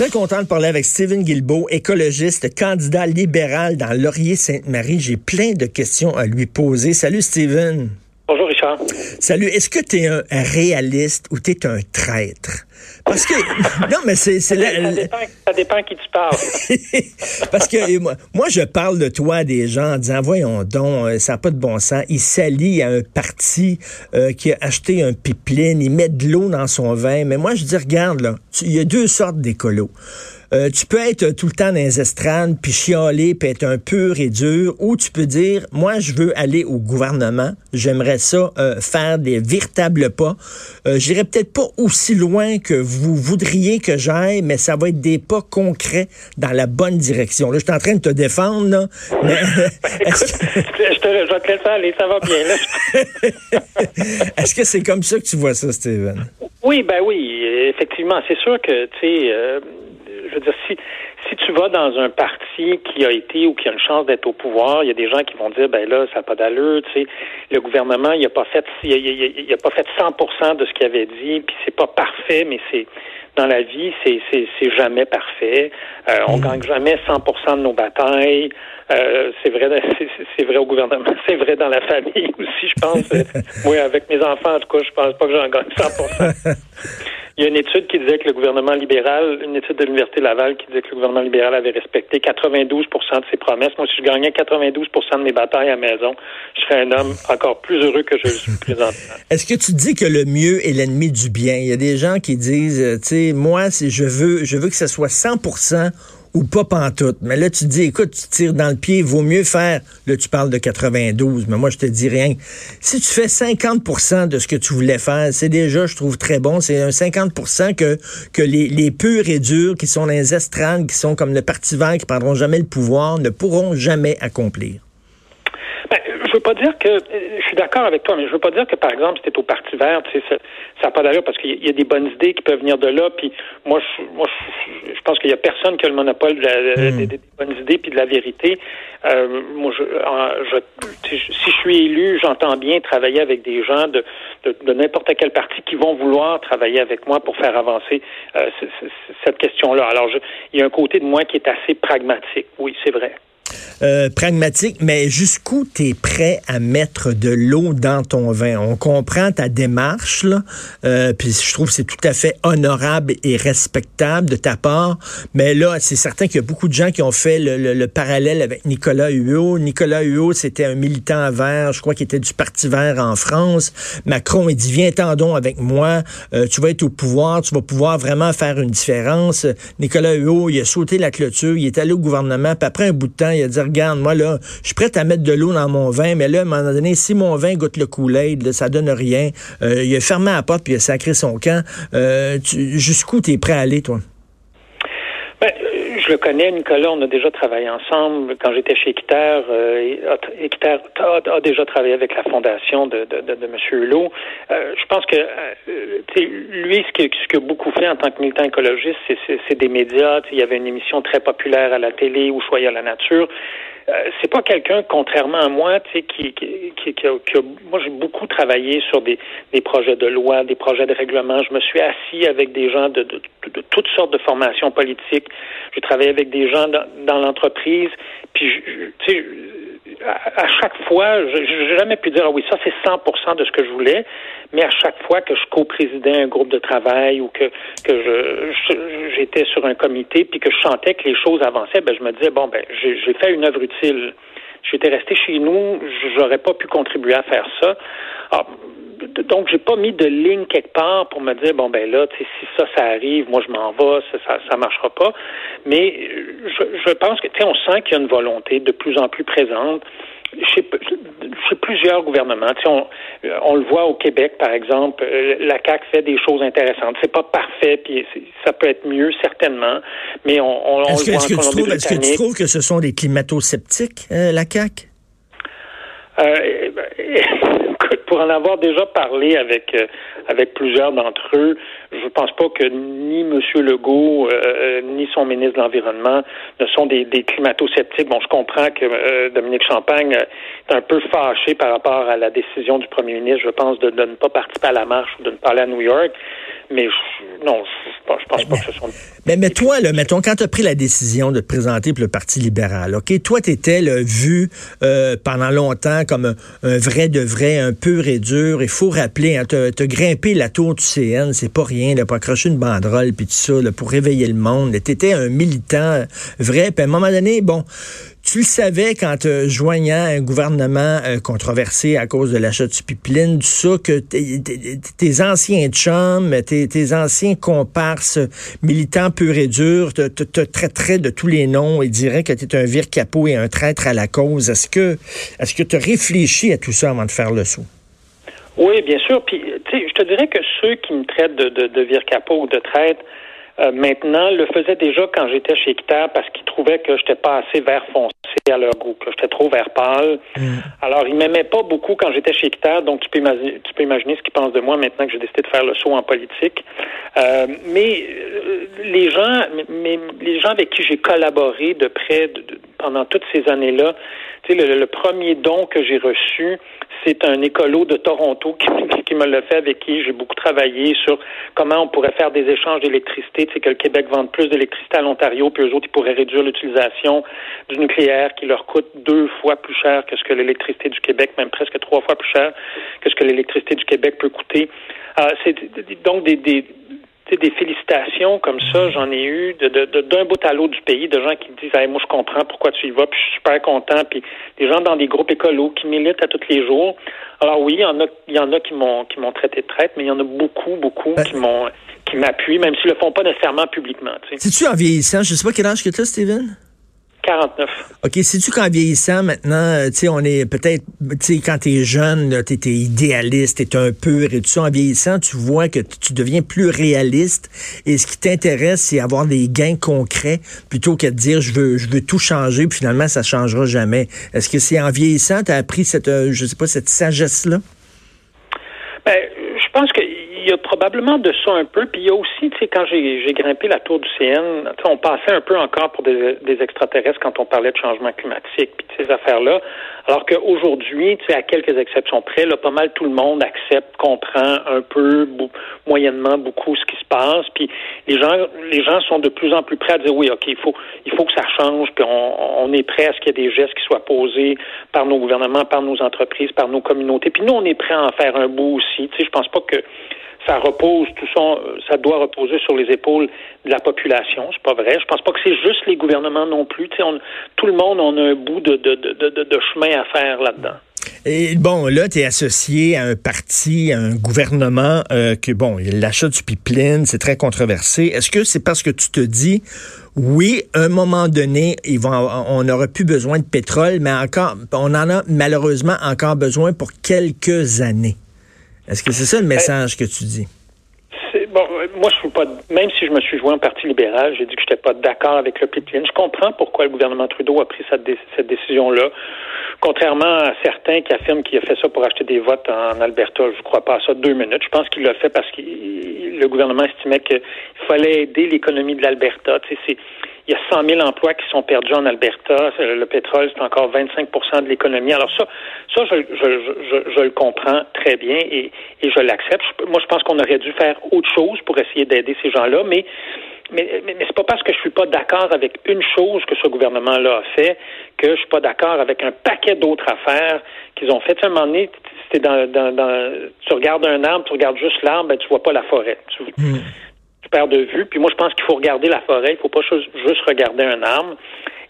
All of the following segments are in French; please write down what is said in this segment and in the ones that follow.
Très content de parler avec Stephen Guilbeault, écologiste, candidat libéral dans Laurier-Sainte-Marie. J'ai plein de questions à lui poser. Salut Stephen. Richard. Salut. Est-ce que tu es un réaliste ou tu es un traître? Parce que non, mais c'est ça, dépend, ça dépend à qui tu parles. Parce que moi, moi, je parle de toi à des gens en disant voyons donc, euh, ça n'a pas de bon sens. Il s'allie à un parti euh, qui a acheté un pipeline, il met de l'eau dans son vin. Mais moi, je dis regarde là, il y a deux sortes d'écolos. Euh, tu peux être tout le temps dans les estrades, puis chialer, puis être un pur et dur, ou tu peux dire, moi, je veux aller au gouvernement, j'aimerais ça euh, faire des véritables pas. Euh, J'irai peut-être pas aussi loin que vous voudriez que j'aille, mais ça va être des pas concrets dans la bonne direction. Là, je suis en train de te défendre, là, mais... Écoute, je, te, je vais te laisser aller, ça va bien. Est-ce que c'est comme ça que tu vois ça, Steven? Oui, ben oui, effectivement. C'est sûr que, tu sais, euh, je veux dire, si, si tu vas dans un parti qui a été ou qui a une chance d'être au pouvoir, il y a des gens qui vont dire, ben là, ça n'a pas d'allure, tu sais, le gouvernement, il a pas fait, il a, il a pas fait 100% de ce qu'il avait dit, puis c'est pas parfait, mais c'est, dans la vie, c'est, jamais parfait. Euh, on Mm. gagne jamais 100% de nos batailles. Euh, c'est vrai, c'est, c'est vrai au gouvernement, c'est vrai dans la famille aussi, je pense. Euh, Moi, avec mes enfants, en tout cas, je pense pas que j'en gagne 100%. Il y a une étude qui disait que le gouvernement libéral, une étude de l'Université Laval qui disait que le gouvernement libéral avait respecté 92% de ses promesses. Moi, si je gagnais 92% de mes batailles à la maison, je serais un homme encore plus heureux que je le suis présentement. Est-ce que tu dis que le mieux est l'ennemi du bien? Il y a des gens qui disent, euh, tu sais, moi, si je veux, je veux que ce soit 100% ou pas pantoute. Mais là, tu te dis, écoute, tu tires dans le pied, vaut mieux faire, là, tu parles de 92, mais moi, je te dis rien. Si tu fais 50% de ce que tu voulais faire, c'est déjà, je trouve, très bon. C'est un 50 que, que les, les purs et durs qui sont les estrades, qui sont comme le Parti vert, qui prendront jamais le pouvoir, ne pourront jamais accomplir. Ben, je veux pas dire que je suis d'accord avec toi, mais je veux pas dire que par exemple c'était au Parti Vert, tu sais, ça n'a pas d'allure parce qu'il y a des bonnes idées qui peuvent venir de là. Puis moi, je, moi, je, je pense qu'il y a personne qui a le monopole de la, Mm. des, des bonnes idées puis de la vérité. Euh, moi, je, je- si je suis élu, j'entends bien travailler avec des gens de, de, de n'importe quel parti qui vont vouloir travailler avec moi pour faire avancer euh, cette question-là. Alors, je, il y a un côté de moi qui est assez pragmatique. Oui, c'est vrai. Euh, pragmatique, mais jusqu'où tu es prêt à mettre de l'eau dans ton vin? On comprend ta démarche, là, euh, puis je trouve que c'est tout à fait honorable et respectable de ta part, mais là, c'est certain qu'il y a beaucoup de gens qui ont fait le, le- le parallèle avec Nicolas Hulot. Nicolas Hulot, c'était un militant vert, je crois qu'il était du Parti vert en France. Macron, il dit, viens tendons avec moi, euh, tu vas être au pouvoir, tu vas pouvoir vraiment faire une différence. Nicolas Hulot, il a sauté la clôture, il est allé au gouvernement, puis après un bout de temps, il a dit, regarde, moi, là, je suis prêt à mettre de l'eau dans mon vin, mais là, à un moment donné, si mon vin goûte le Kool-Aid, ça donne rien. Euh, il a fermé la porte, puis il a sacré son camp. Euh, jusqu'où tu es prêt à aller, toi? Je le connais, Nicolas, on a déjà travaillé ensemble. Quand j'étais chez Équiterre, euh, a, déjà travaillé avec la fondation de, de, M. Hulot. Euh, je pense que euh, lui, ce qu'il a beaucoup fait en tant que militant écologiste, c'est- des médias. Il y avait une émission très populaire à la télé, ou Choyez à la nature. Euh, c'est pas quelqu'un, contrairement à moi, qui, qui, qui, moi j'ai beaucoup travaillé sur des, projets de loi, des projets de règlement. Je me suis assis avec des gens de, toutes sortes de formations politiques. Avec des gens dans, l'entreprise. Puis, tu sais, à, chaque fois, je n'ai jamais pu dire, ah oui, ça c'est 100% de ce que je voulais, mais à chaque fois que je co-présidais un groupe de travail ou que, que j'étais sur un comité puis que je sentais que les choses avançaient, ben, je me disais, bon, ben, j'ai, fait une œuvre utile. J'étais resté chez nous, j'aurais pas pu contribuer à faire ça. Alors, donc, j'ai pas mis de ligne quelque part pour me dire, bon, ben là, tu sais, si ça, ça arrive, moi, je m'en vais, ça, ça, ça marchera pas. Mais euh, je, je pense que, tu sais, on sent qu'il y a une volonté de plus en plus présente chez, plusieurs gouvernements. On, on, le voit au Québec, par exemple, la CAC fait des choses intéressantes. C'est pas parfait, puis ça peut être mieux certainement, mais on, on, est-ce que, est-ce que, tu trouves, est-ce que tu trouves que ce sont des climato-sceptiques, la CAC? Euh, pour en avoir déjà parlé avec euh, avec plusieurs d'entre eux, je pense pas que ni M. Legault euh, ni son ministre de l'Environnement ne sont des, des climato-sceptiques. Bon, je comprends que Dominique Champagne est un peu fâché par rapport à la décision du premier ministre, je pense, de, de, ne pas participer à la marche ou de ne pas aller à New York. Mais non, je, pense pas que ce soit... Mais, mais toi, là, mettons, quand tu as pris la décision de te présenter pour le Parti libéral, OK, toi, tu étais vu euh, pendant longtemps comme un, vrai de vrai, un pur et dur. Il faut rappeler, hein, te, grimper la tour du CN, c'est pas rien, là, pour accrocher une banderole, puis tout ça, là, pour réveiller le monde. Tu un militant vrai, puis à un moment donné, bon, tu savais quand euh, joignant un gouvernement euh, controversé à cause de l'achat du pipeline, tout ça, que tes anciens chums, tes, anciens comparses militants purs et durs te, te, traiteraient de tous les noms et diraient que tu es un vire capot et un traître à la cause. Est-ce que est-ce que tu as réfléchi à tout ça avant de faire le saut? Oui, bien sûr. Puis, je te dirais que ceux qui me traitent de, de, de vire capot ou de traître, euh, maintenant, le faisait déjà quand j'étais chez Équiterre parce qu'ils trouvaient que j'étais pas assez vert foncé à leur goût, que j'étais trop vert pâle. Mm. Alors, ils m'aimaient pas beaucoup quand j'étais chez Équiterre, donc tu peux imaginer, tu peux imaginer ce qu'ils pensent de moi maintenant que j'ai décidé de faire le saut en politique. Euh, mais euh, les gens, mais, les gens avec qui j'ai collaboré de près pendant toutes ces années-là, tu sais, le, premier don que j'ai reçu, c'est un écolo de Toronto qui, qui me l'a fait, avec qui j'ai beaucoup travaillé sur comment on pourrait faire des échanges d'électricité, tu sais, que le Québec vende plus d'électricité à l'Ontario, puis eux autres, ils pourraient réduire l'utilisation du nucléaire qui leur coûte deux fois plus cher que ce que l'électricité du Québec, même presque trois fois plus cher que ce que l'électricité du Québec peut coûter. Euh, c'est donc des des félicitations comme ça, j'en ai eu de, d'un bout à l'autre du pays, de gens qui disent moi je comprends pourquoi tu y vas, puis je suis super content, puis des gens dans des groupes écolos qui militent à tous les jours. Alors oui, il y en a, il y en a qui m'ont qui m'ont traité de traite, mais il y en a beaucoup, beaucoup qui m'ont qui m'appuient, même s'ils le font pas nécessairement publiquement. C'est-tu en vieillissant? Je sais pas quel âge que tu as, Steven? 49. OK, sais-tu qu'en vieillissant maintenant, euh, tu sais, on est peut-être, tu sais, quand t'es jeune, t'es idéaliste, t'es un pur et tout ça. En vieillissant, tu vois que tu deviens plus réaliste et ce qui t'intéresse, c'est avoir des gains concrets plutôt que de dire je veux, je veux tout changer puis finalement ça changera jamais. Est-ce que c'est en vieillissant, tu as appris cette, euh, je sais pas, cette sagesse-là? Ben, je pense que il y a probablement de ça un peu. Puis il y a aussi, tu sais, quand j'ai grimpé la tour du CN, on passait un peu encore pour des, extraterrestres quand on parlait de changement climatique, puis de ces affaires-là. Alors qu'aujourd'hui, tu sais, à quelques exceptions près, là, pas mal tout le monde accepte, comprend un peu, moyennement, beaucoup ce qui se passe. Puis les gens, les gens sont de plus en plus prêts à dire oui, ok, il faut, il faut que ça change. Puis on, on est prêt à ce qu'il y ait des gestes qui soient posés par nos gouvernements, par nos entreprises, par nos communautés. Puis nous, on est prêt à en faire un bout aussi. Tu sais, je pense pas que ça repose, tout ça, ça doit reposer sur les épaules de la population. C'est pas vrai. Je pense pas que c'est juste les gouvernements non plus. tout le monde, on a un bout de, de, de, de chemin à faire là-dedans. Et bon, là, tu es associé à un parti, à un gouvernement euh, que, bon, l'achat du pipeline, c'est très controversé. Est-ce que c'est parce que tu te dis, oui, à un moment donné, ils vont, on n'aura plus besoin de pétrole, mais encore, on en a malheureusement encore besoin pour quelques années? Est-ce que c'est ça le ben, message que tu dis? Bon, moi, je suis pas. Même si je me suis joint au Parti libéral, j'ai dit que je n'étais pas d'accord avec le pipeline. Je comprends pourquoi le gouvernement Trudeau a pris cette, cette décision-là. Contrairement à certains qui affirment qu'il a fait ça pour acheter des votes en Alberta, je ne crois pas à ça deux minutes. Je pense qu'il l'a fait parce que le gouvernement estimait qu'il fallait aider l'économie de l'Alberta. Tu sais, il y a 100 000 emplois qui sont perdus en Alberta. Le pétrole, c'est encore 25% de l'économie. Alors ça, ça, je, je, je, le comprends très bien et, et je l'accepte. Moi, je pense qu'on aurait dû faire autre chose pour essayer d'aider ces gens-là, mais mais, mais, c'est pas parce que je suis pas d'accord avec une chose que ce gouvernement-là a fait que je suis pas d'accord avec un paquet d'autres affaires qu'ils ont fait. À un moment donné, dans, dans, dans, tu regardes un arbre, tu regardes juste l'arbre, ben, tu vois pas la forêt. Tu, hmm. Perds de vue. Puis moi, je pense qu'il faut regarder la forêt. Il faut pas juste regarder un arbre.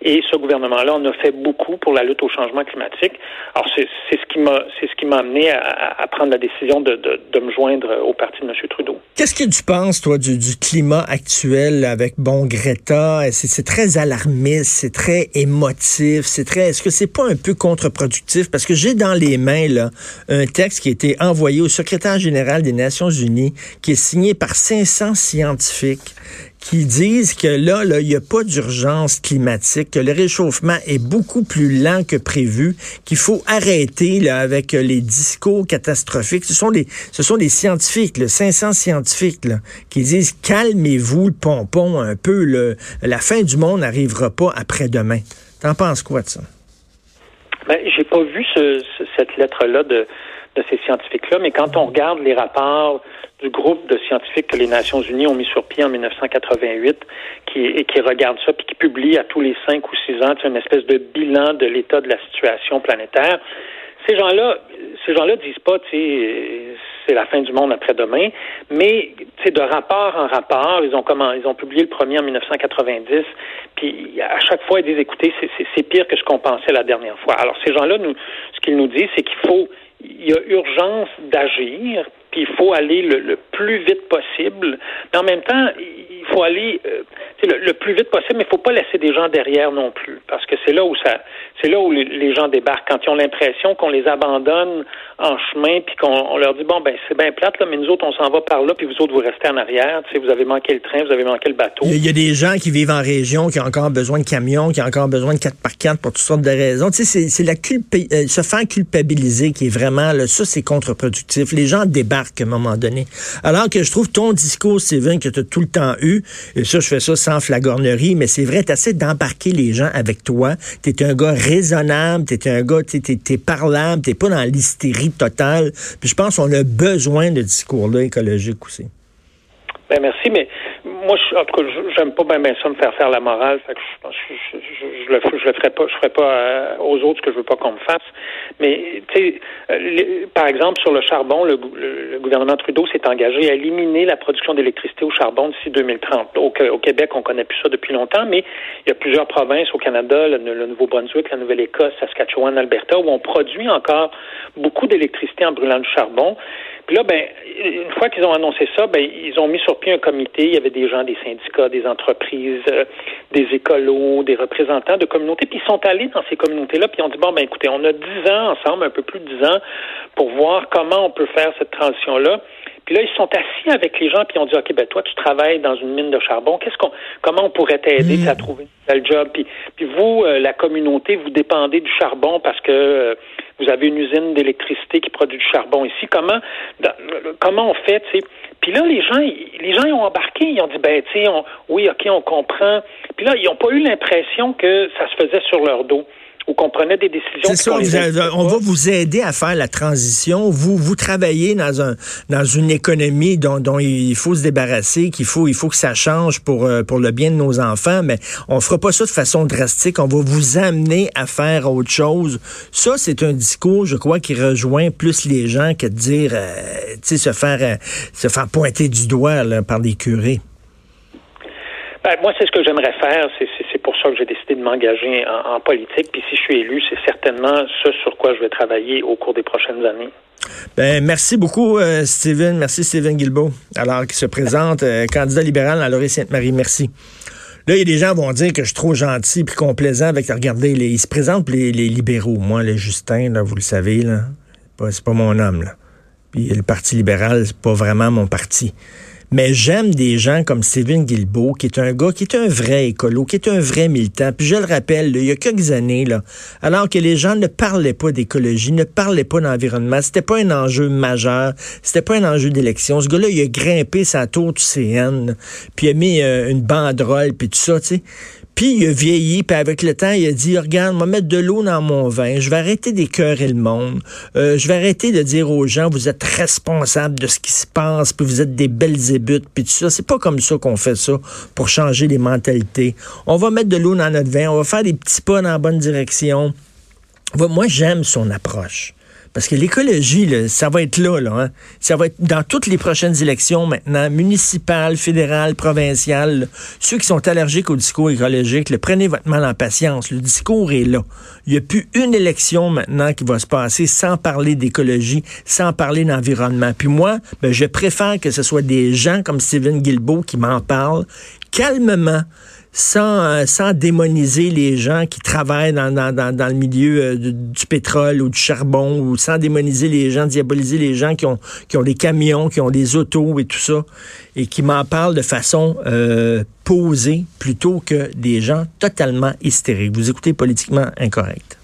Et ce gouvernement-là en a fait beaucoup pour la lutte au changement climatique. Alors, c'est ce qui m'a c'est ce qui m'a amené à, à, prendre la décision de, de, de, me joindre au parti de M. Trudeau. Qu'est-ce que tu penses, toi, du, du climat actuel avec, bon, Greta? C'est très alarmiste, c'est très émotif, c'est très... Est-ce que c'est pas un peu contre-productif? Parce que j'ai dans les mains, là, un texte qui a été envoyé au secrétaire général des Nations unies, qui est signé par 500 scientifiques qui disent que là, là, il n'y a pas d'urgence climatique, que le réchauffement est beaucoup plus lent que prévu, qu'il faut arrêter là, avec les discours catastrophiques. Ce sont des, ce sont des scientifiques, là, 500 scientifiques, là, qui disent calmez-vous le pompon un peu. La fin du monde n'arrivera pas après-demain. T'en penses quoi de ça? Ben, j'ai pas vu ce, cette lettre-là de, de ces scientifiques-là, mais quand on regarde les rapports du groupe de scientifiques que les Nations Unies ont mis sur pied en 1988, qui, et qui regarde ça, puis qui publie à tous les cinq ou six ans une espèce de bilan de l'état de la situation planétaire. Ces gens-là, ces gens-là disent pas, tu sais, c'est la fin du monde après-demain, mais c'est de rapport en rapport, ils ont comment, ils ont publié le premier en 1990, puis à chaque fois ils disent, écoutez, c'est pire que ce qu'on pensait la dernière fois. Alors ces gens-là, nous, ce qu'ils nous disent, c'est qu'il faut, il y a urgence d'agir, puis il faut aller le, plus vite possible. En même temps, il faut aller euh, le, plus vite possible, mais il faut pas laisser des gens derrière non plus, parce que c'est là où ça, c'est là où les, gens débarquent quand ils ont l'impression qu'on les abandonne en chemin, puis qu'on leur dit bon ben c'est bien plate là, mais nous autres on s'en va par là, puis vous autres vous restez en arrière. Tu vous avez manqué le train, vous avez manqué le bateau. Il y, a des gens qui vivent en région, qui ont encore besoin de camions, qui ont encore besoin de 4 par 4 pour toutes sortes de raisons. Tu sais, c'est la euh, se faire culpabiliser qui est vraiment là, ça c'est contre-productif. Les gens débarquent à un moment donné. Alors que je trouve ton discours, Steven, que tu as tout le temps eu, et ça je fais ça sans flagornerie, mais c'est vrai, tu essaies d'embarquer les gens avec toi. Tu es un gars raisonnable, tu es un gars, tu es, parlable, tu pas dans l'hystérie totale. Puis je pense qu'on a besoin de discours-là écologique aussi. Ben merci, mais moi, je, en tout cas, j'aime pas bien ça me faire faire la morale. Fait que je, je, je, le, je le ferai pas, je ferai pas euh, aux autres ce que je veux pas qu'on me fasse. Mais tu sais, euh, par exemple sur le charbon, le, gouvernement Trudeau s'est engagé à éliminer la production d'électricité au charbon d'ici 2030. Au, au, Québec, on connaît plus ça depuis longtemps, mais il y a plusieurs provinces au Canada, le, le Nouveau-Brunswick, la Nouvelle-Écosse, Saskatchewan, Alberta, où on produit encore beaucoup d'électricité en brûlant du charbon. Puis là, ben, une fois qu'ils ont annoncé ça, ben, ils ont mis sur pied un comité. Il y avait des gens des syndicats, des entreprises, euh, des écolos, des représentants de communautés. Puis ils sont allés dans ces communautés-là, puis ils ont dit bon, ben, écoutez, on a dix ans ensemble, un peu plus de dix ans, pour voir comment on peut faire cette transition-là. Puis là, ils sont assis avec les gens, puis ils ont dit, OK, ben toi, tu travailles dans une mine de charbon. Qu'est-ce qu'on, comment on pourrait t'aider hmm. à trouver un tel job? Puis, puis vous, euh, la communauté, vous dépendez du charbon parce que euh, vous avez une usine d'électricité qui produit du charbon ici. Comment, comment on fait? Puis là, les gens, les gens ils ont embarqué, ils ont dit, ben, tu sais, oui, OK, on comprend. Puis là, ils n'ont pas eu l'impression que ça se faisait sur leur dos ou qu'on prenait des décisions. C'est ça, on va vous aider à faire la transition. Vous, vous travaillez dans un dans une économie dont, dont il faut se débarrasser, qu'il faut il faut que ça change pour euh, pour le bien de nos enfants, mais on fera pas ça de façon drastique. On va vous amener à faire autre chose. Ça, c'est un discours, je crois, qui rejoint plus les gens que de dire, euh, tu sais, se faire euh, se faire pointer du doigt là, par des curés. Ben, moi, c'est ce que j'aimerais faire. C'est pour ça que j'ai décidé de m'engager en, politique. Puis si je suis élu, c'est certainement ce sur quoi je vais travailler au cours des prochaines années. Ben, merci beaucoup, euh, Steven. Merci, Steven Guilbeault. Alors, qui se présente euh, candidat libéral à Laurier-Sainte-Marie. Merci. Là, il y a des gens qui vont dire que je suis trop gentil puis complaisant avec, regardez, les, ils se présentent les, les libéraux. Moi, les Justin, là, vous le savez, là, c'est pas, mon homme. Puis le Parti libéral, c'est pas vraiment mon parti. Mais j'aime des gens comme Steven Guilbeault, qui est un gars, qui est un vrai écolo, qui est un vrai militant. Puis je le rappelle, il y a quelques années, là, alors que les gens ne parlaient pas d'écologie, ne parlaient pas d'environnement, c'était pas un enjeu majeur, c'était pas un enjeu d'élection. Ce gars-là, il a grimpé sa tour du CN, puis il a mis euh, une banderole, puis tout ça, tu sais. Puis il a vieilli, puis avec le temps, il a dit, regarde, vais mettre de l'eau dans mon vin, je vais arrêter d'écœurer le monde, euh, je vais arrêter de dire aux gens, vous êtes responsables de ce qui se passe, puis vous êtes des belles ébutes, puis tout ça. C'est pas comme ça qu'on fait ça pour changer les mentalités. On va mettre de l'eau dans notre vin, on va faire des petits pas dans la bonne direction. Moi, j'aime son approche. Parce que l'écologie, ça va être là, là. Hein. Ça va être dans toutes les prochaines élections maintenant, municipales, fédérales, provinciales. Ceux qui sont allergiques au discours écologique, le prenez votre mal en patience. Le discours est là. Il n'y a plus une élection maintenant qui va se passer sans parler d'écologie, sans parler d'environnement. Puis moi, ben, je préfère que ce soit des gens comme Steven Guilbeault qui m'en parlent calmement sans, euh, sans démoniser les gens qui travaillent dans, dans, dans, le milieu euh, du, pétrole ou du charbon, ou sans démoniser les gens, diaboliser les gens qui ont, qui ont des camions, qui ont des autos et tout ça, et qui m'en parlent de façon euh, posée plutôt que des gens totalement hystériques. Vous écoutez politiquement incorrect.